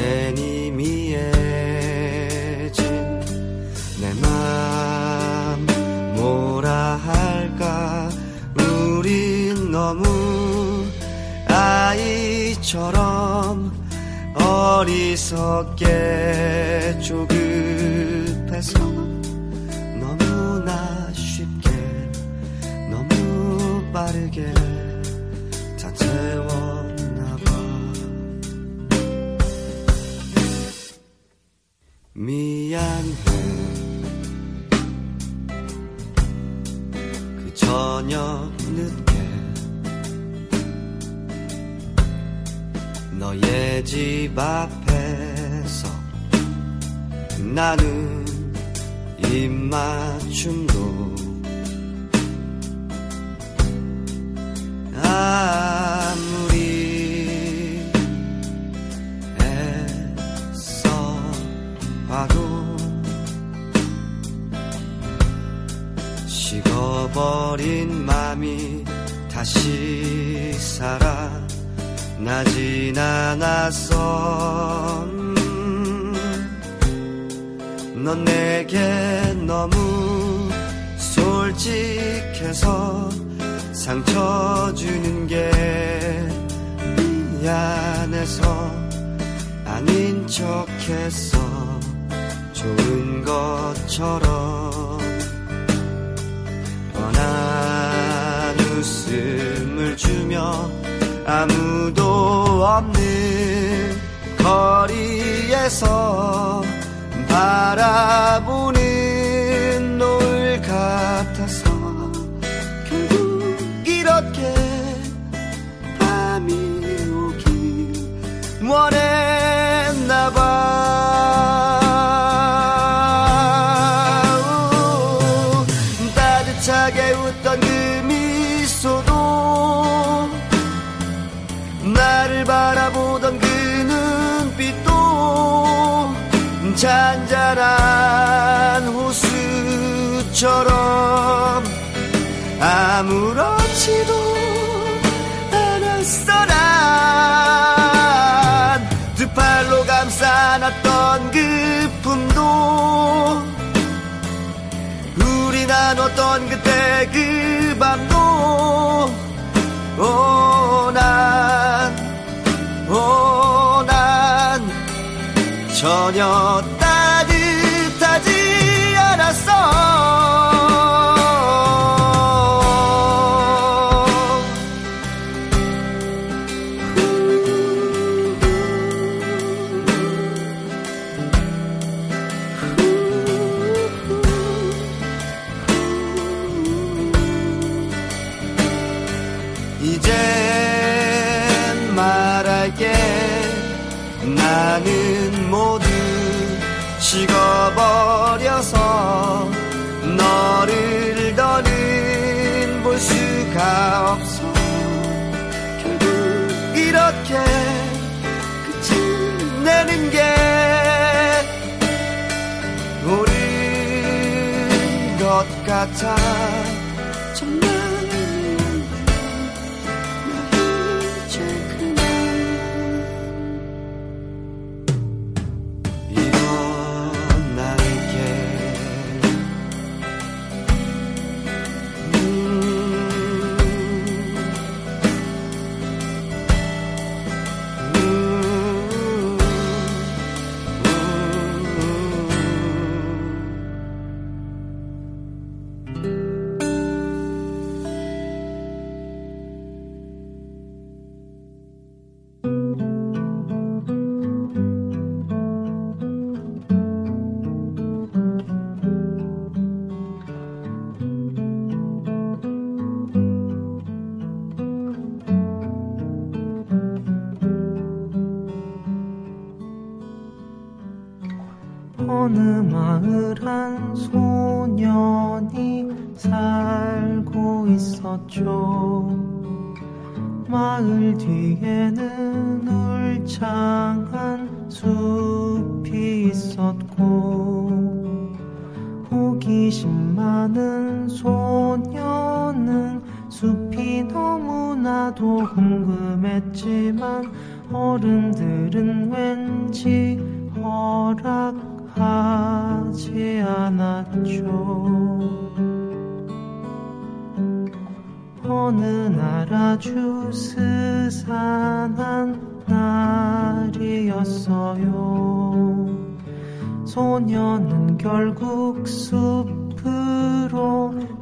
이젠 이미 해진 내 맘 뭐라 할까? 우린 너무 아이처럼 어리석게 조급해서 저녁 늦게 너의 집 앞에서 나는 입맞춤도 아 버린 맘이 다시 살아 나진 않았어. 음, 넌 내게 너무 솔직해서 상처 주는 게 미안해서 아닌 척했어 좋은 것처럼 뻔한 웃음을 주며 아무도 없는 거리에서 바라보는 잔잔한 호수처럼 아무렇지도 않았어 난두 팔로 감싸놨던 그 품도 우리 나눴던 그때 그 밤도 오난 오난 전혀 것같 한 소년이 살고 있었죠. 마을 뒤에는 울창한 숲이 있었고 호기심 많은 소녀는 숲이 너무나도 궁금했지만 어른들은 왠지 허락 하지 않았죠. 어느 날 아주 스산한 날이었어요. 소녀는 결국 숲으로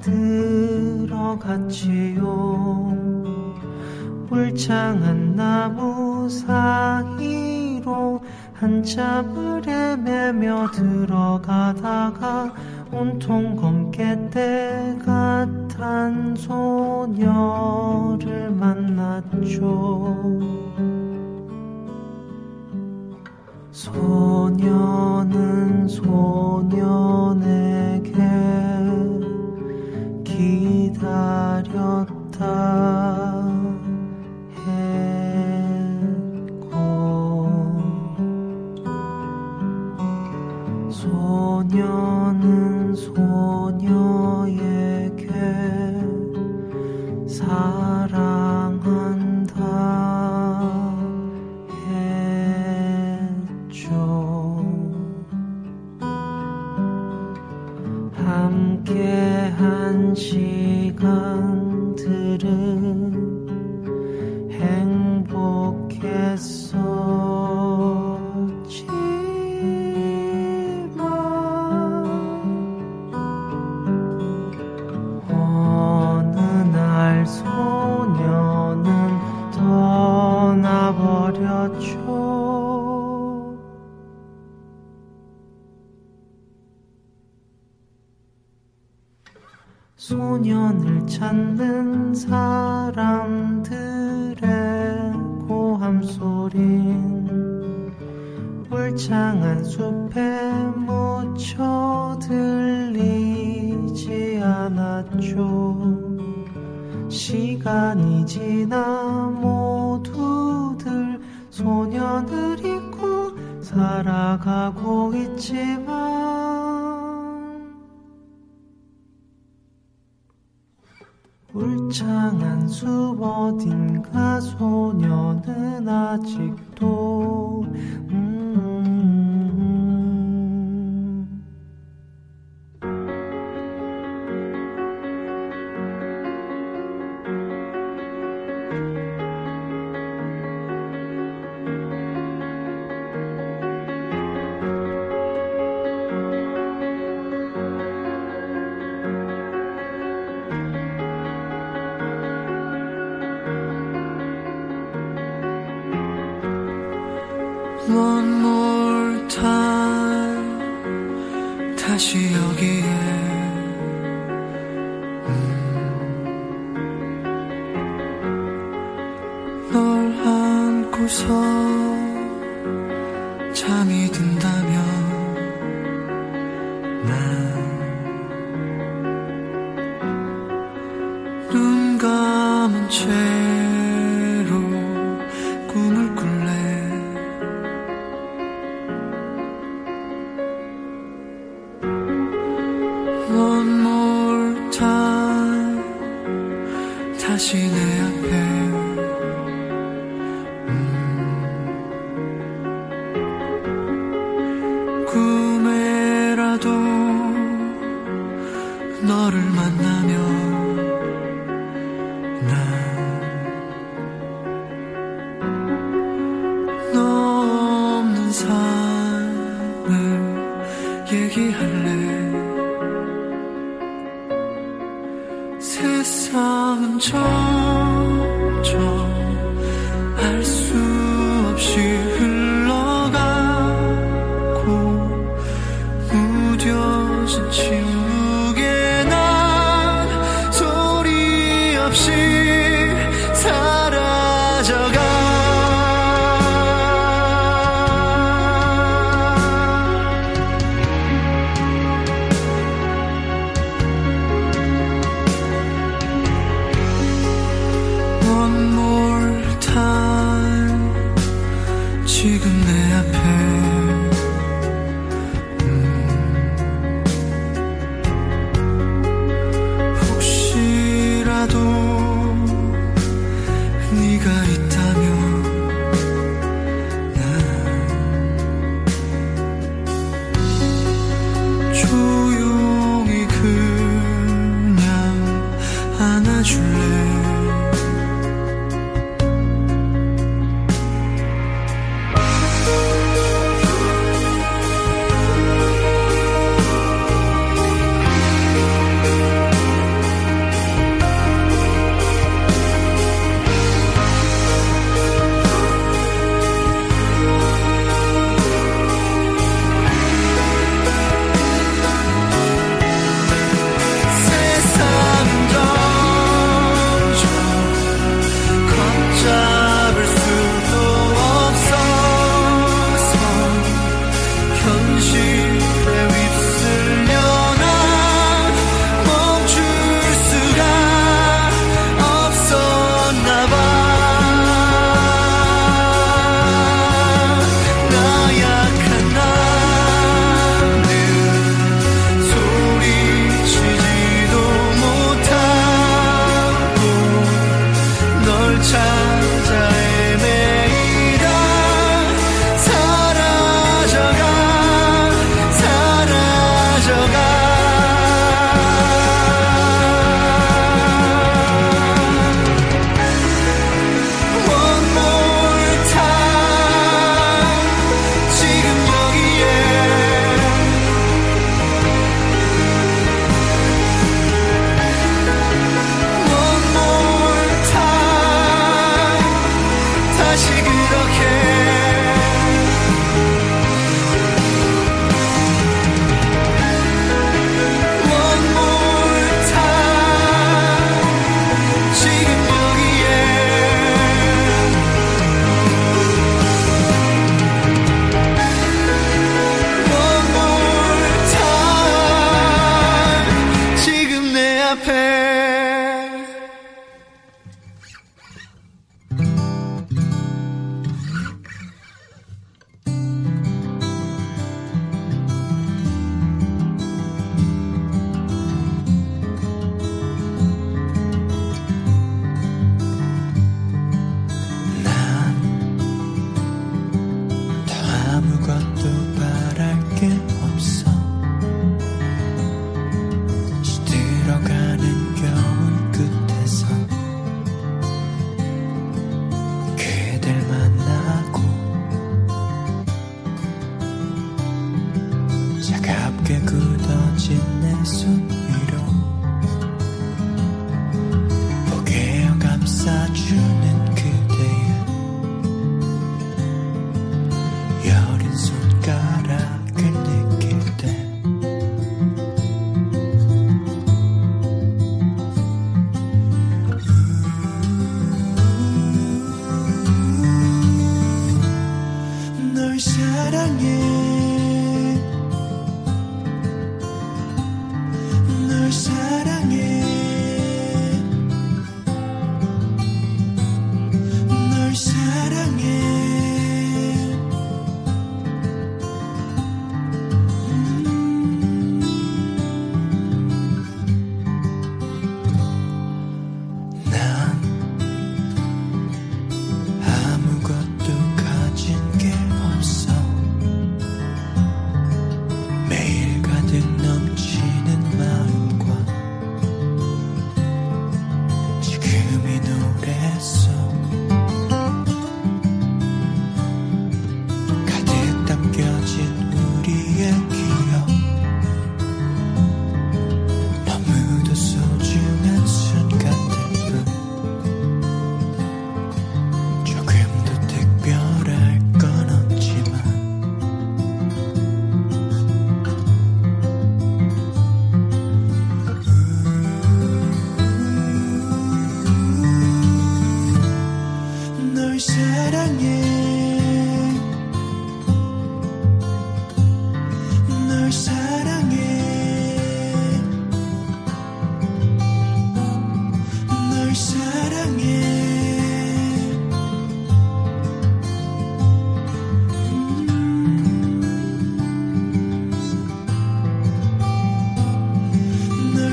들어갔지요. 울창한 나무 사이로 한참을 헤매며 들어가다가 온통 검게 때 같은 소녀를 만났죠. 소녀는 소년에게 기다렸다. 울창한 숲 어딘가 소녀는 아직도 음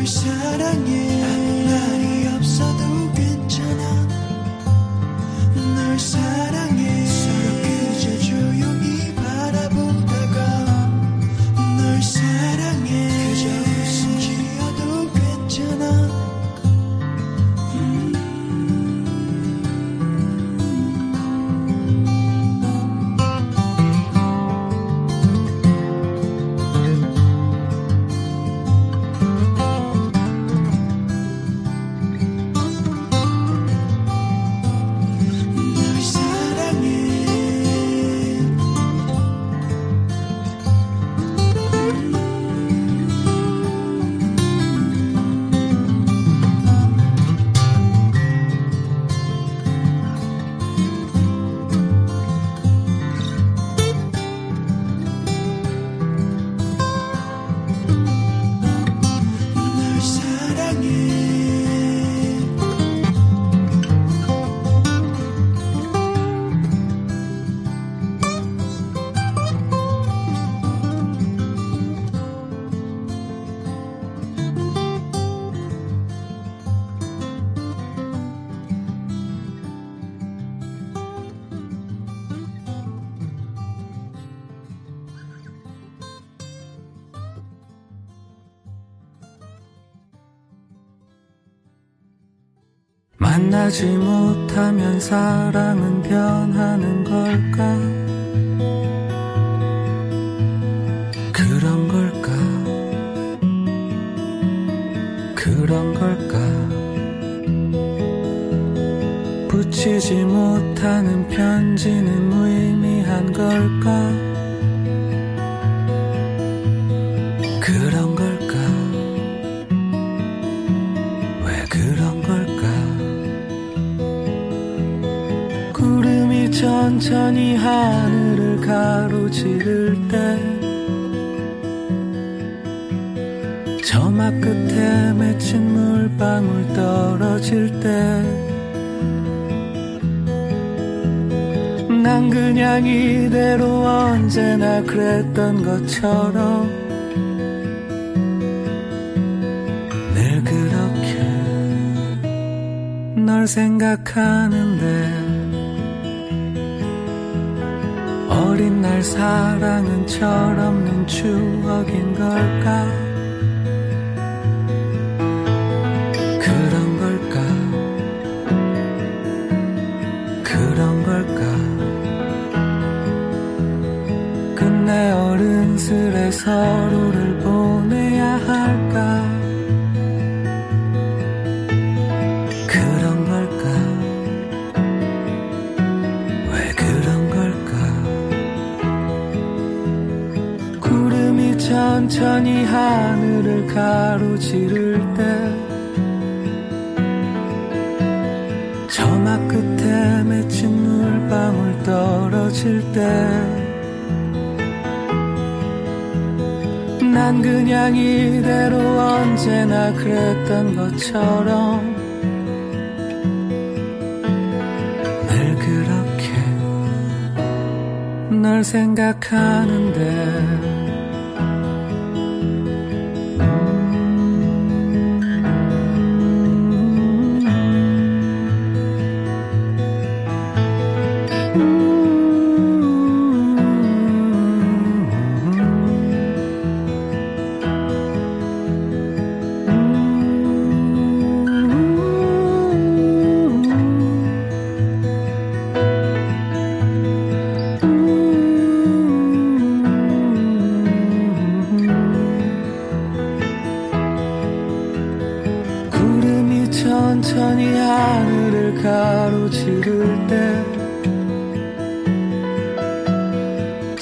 사랑해. 만나지 못하면 사랑은 변하는 걸까? 그런 걸까? 그런 걸까? 붙이지 못하는 편지는 무의미한 걸까? 천천히 하늘을 가로지를 때 저막 끝에 맺힌 물방울 떨어질 때 난 그냥 이대로 언제나 그랬던 것처럼 늘 그렇게 널 생각하는데 어린 날 사랑은 철없는 추억인 걸까? 그런 걸까? 그런 걸까? 끝내 어른스레 서로를 보내야 할까 천천히 하늘을 가로지를 때 저막 끝에 맺힌 물방울 떨어질 때 난 그냥 이대로 언제나 그랬던 것처럼 늘 그렇게 널 생각하는데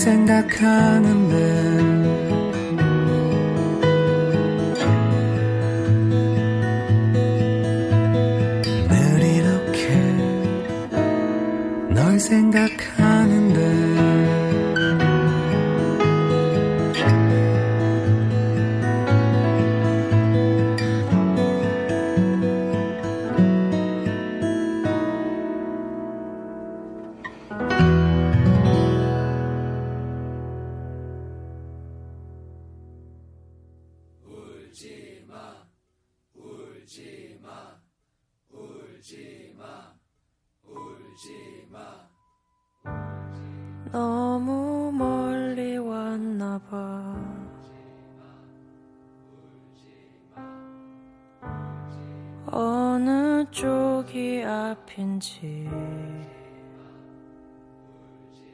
생각하는데. 생각하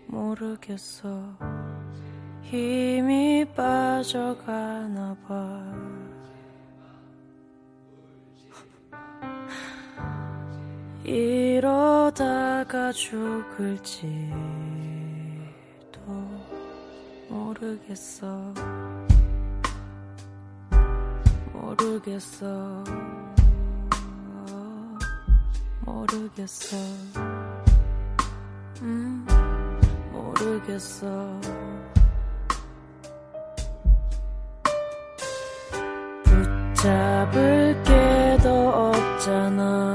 모르겠어. 힘이 빠져가나 봐. 이러다가 죽을지도 모르겠어. 모르겠어 모르겠어 음. 모르겠어 붙잡을 게 더 없잖아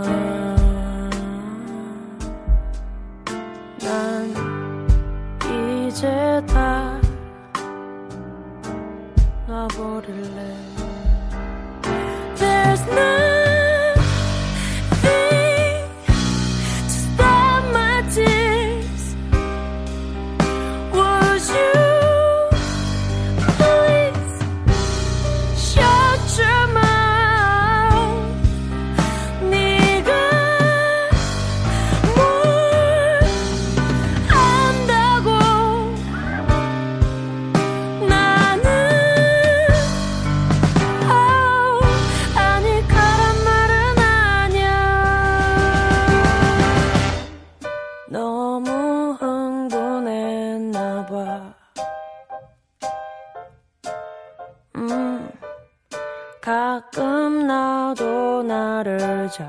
잘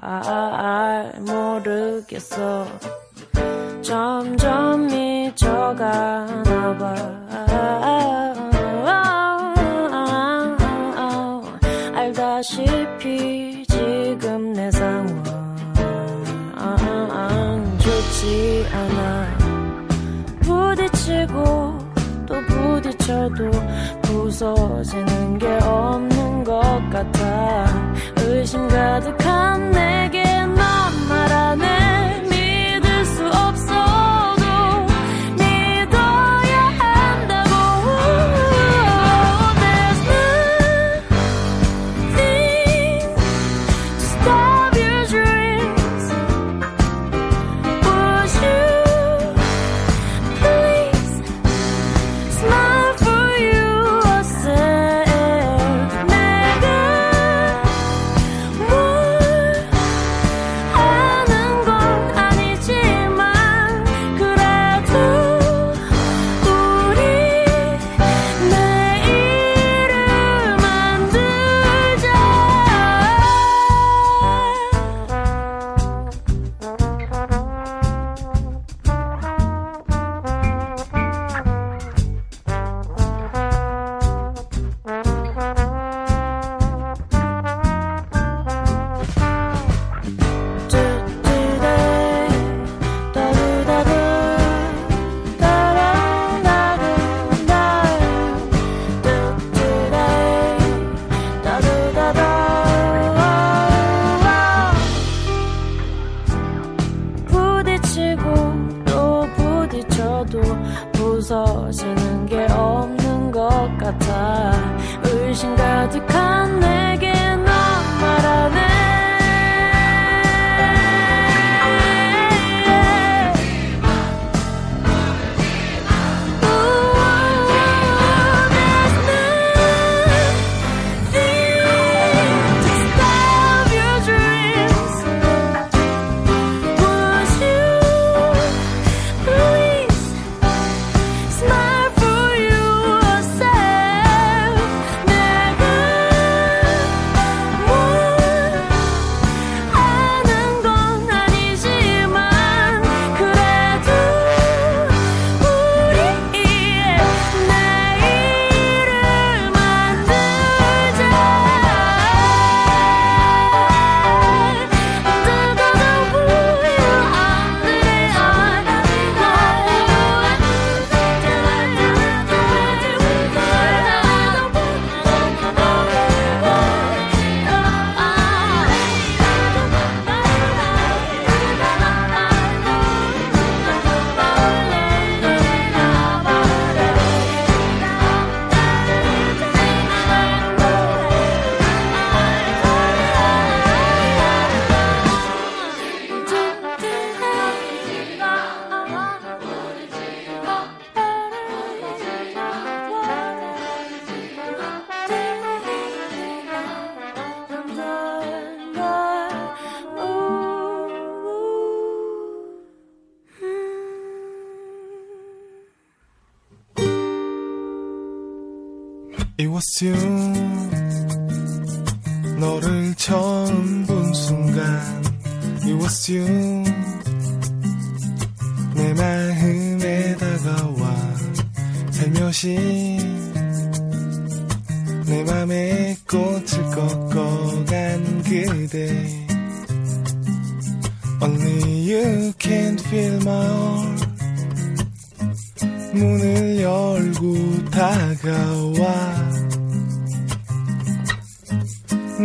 아, 아, 모르겠어. 점점 미쳐가나 봐. 알다시피 지금 내 상황 좋지 않아. 부딪히고 또 부딪혀도 부서지는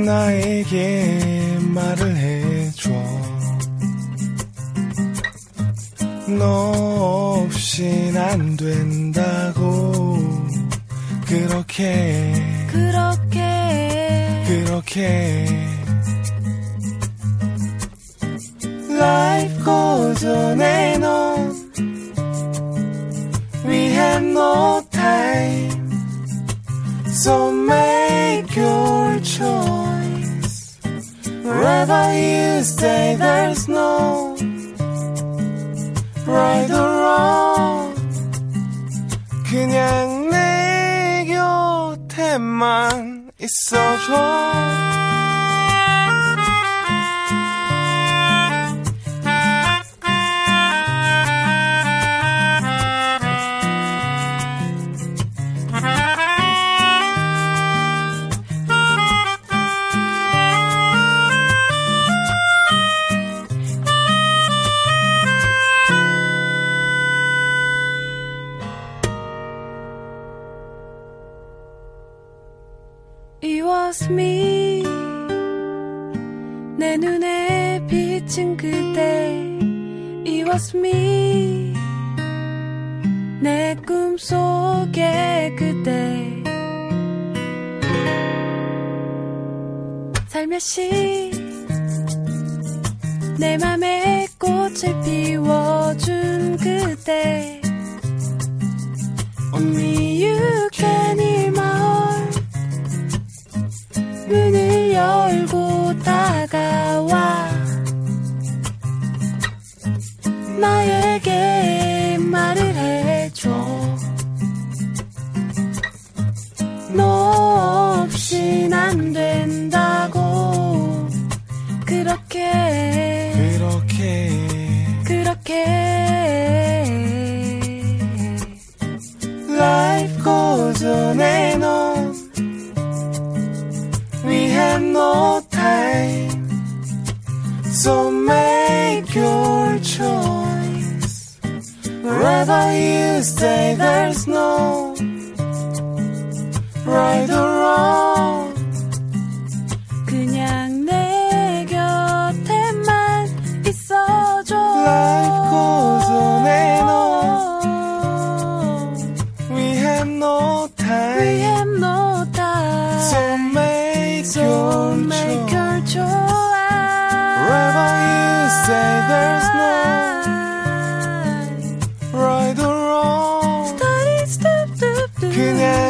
나에게 말을 해줘 너 없인 안 된다고 그렇게 그렇게 그렇게 Life goes on and on We have no time So make your choice Whenever you stay, there's no right or wrong. 그냥 내 곁에만 있어줘. Me. 내 꿈속에 그대. 살며시? 내 맘에 꽃을 피워준 그대. Only you. 그냥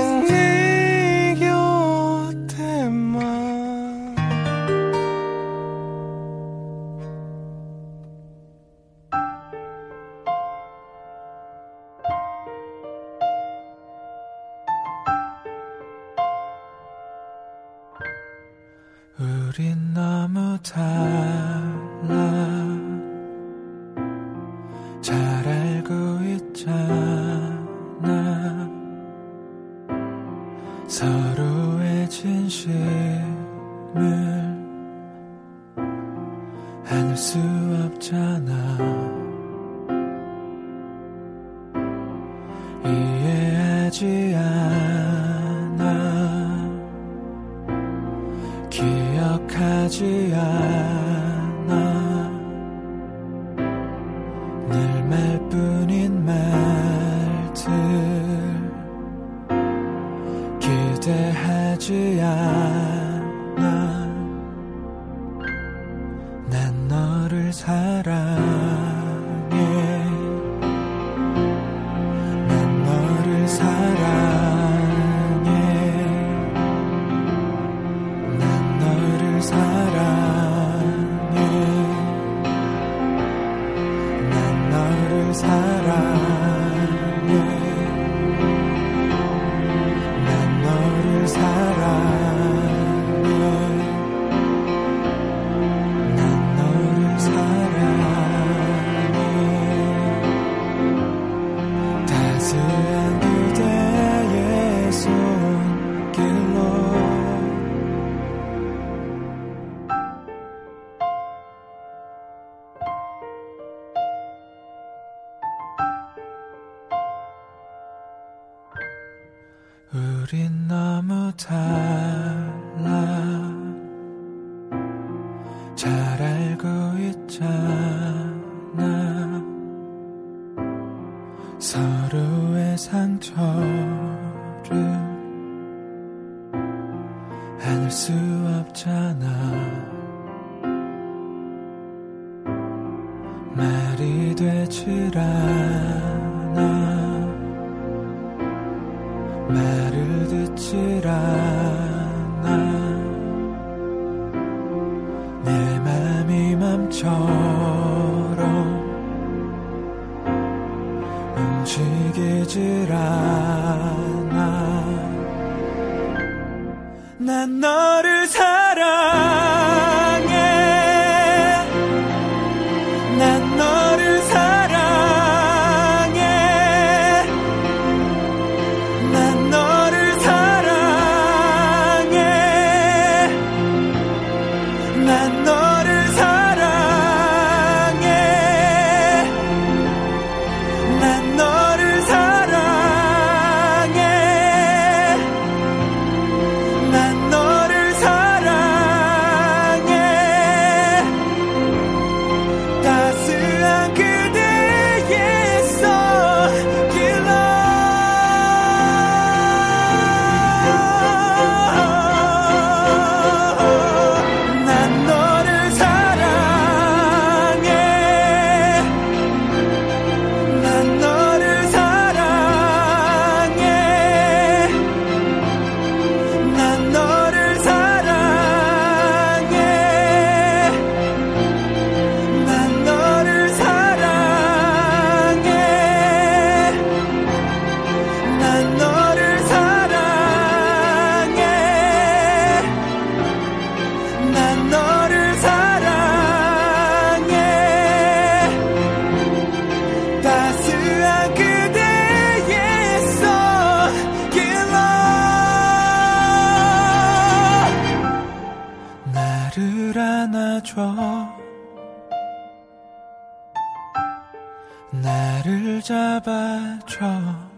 나를 잡아줘.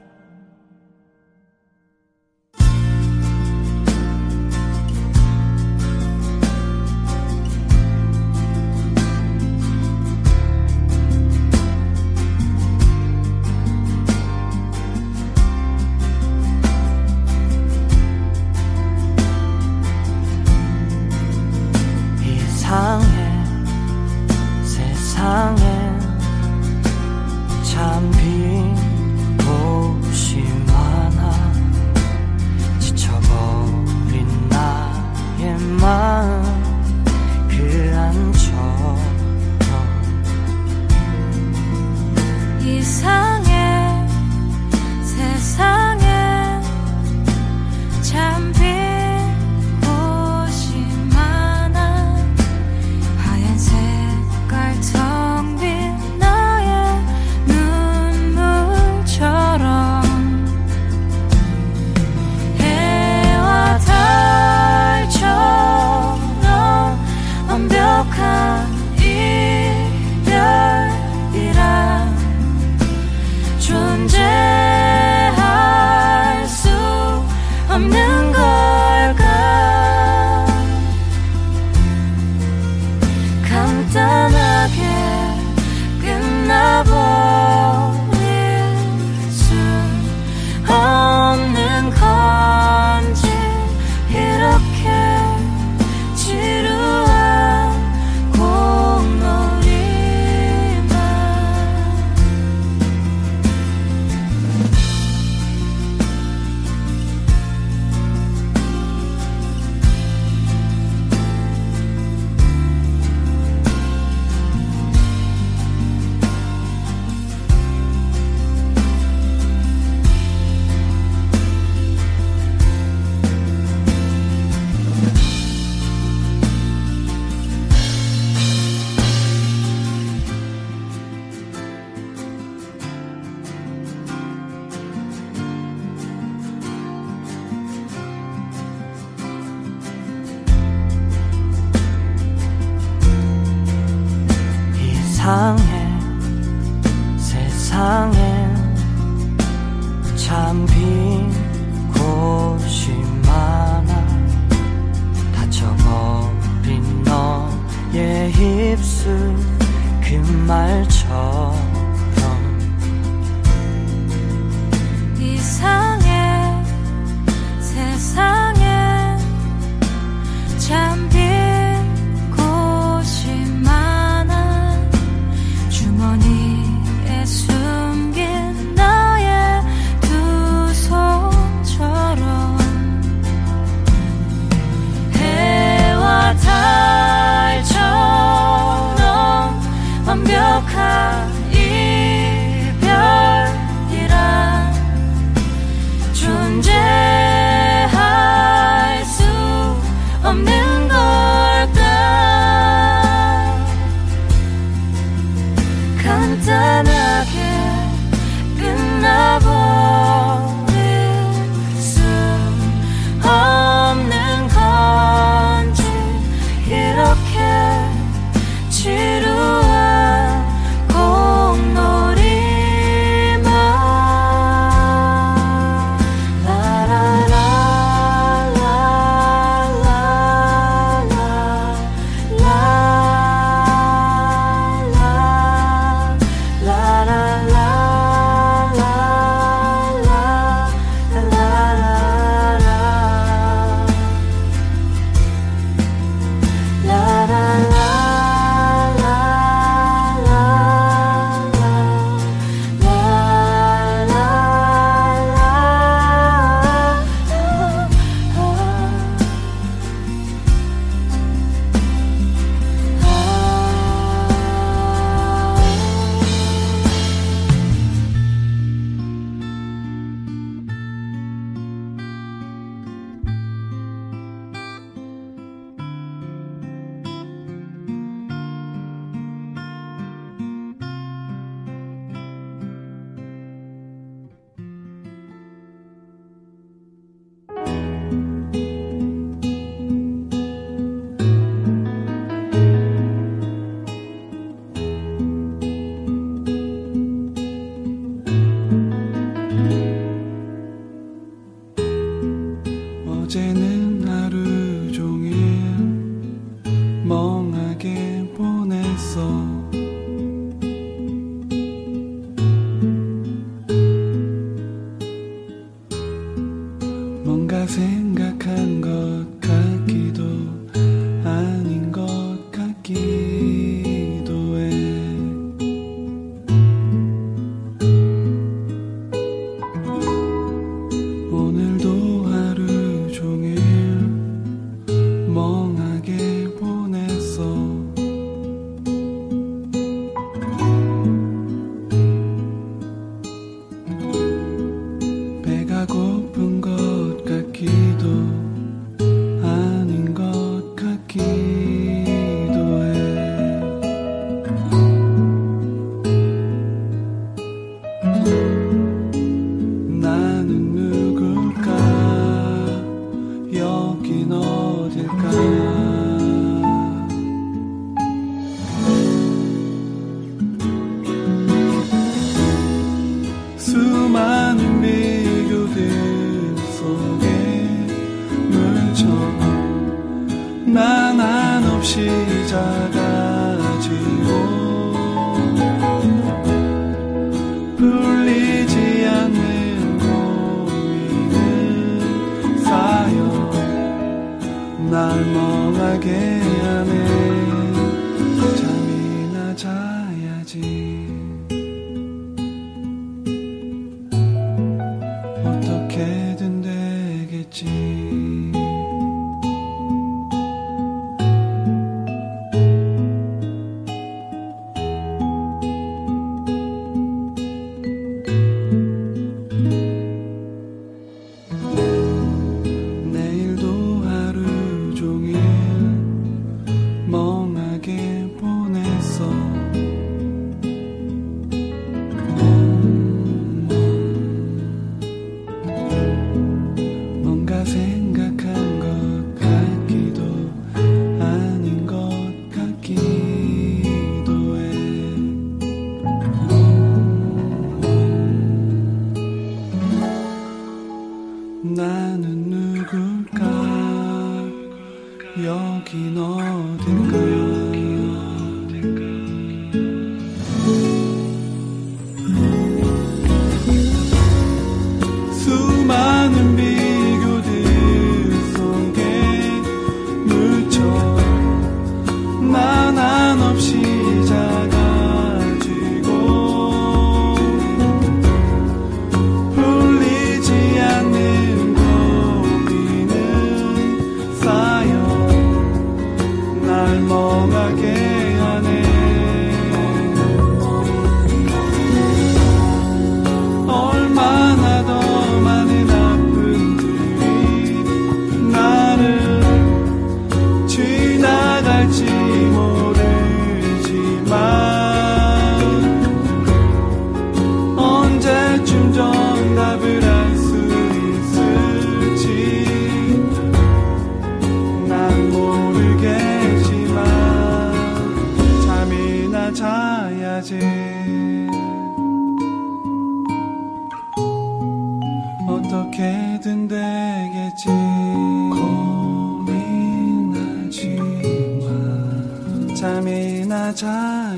봄이 되면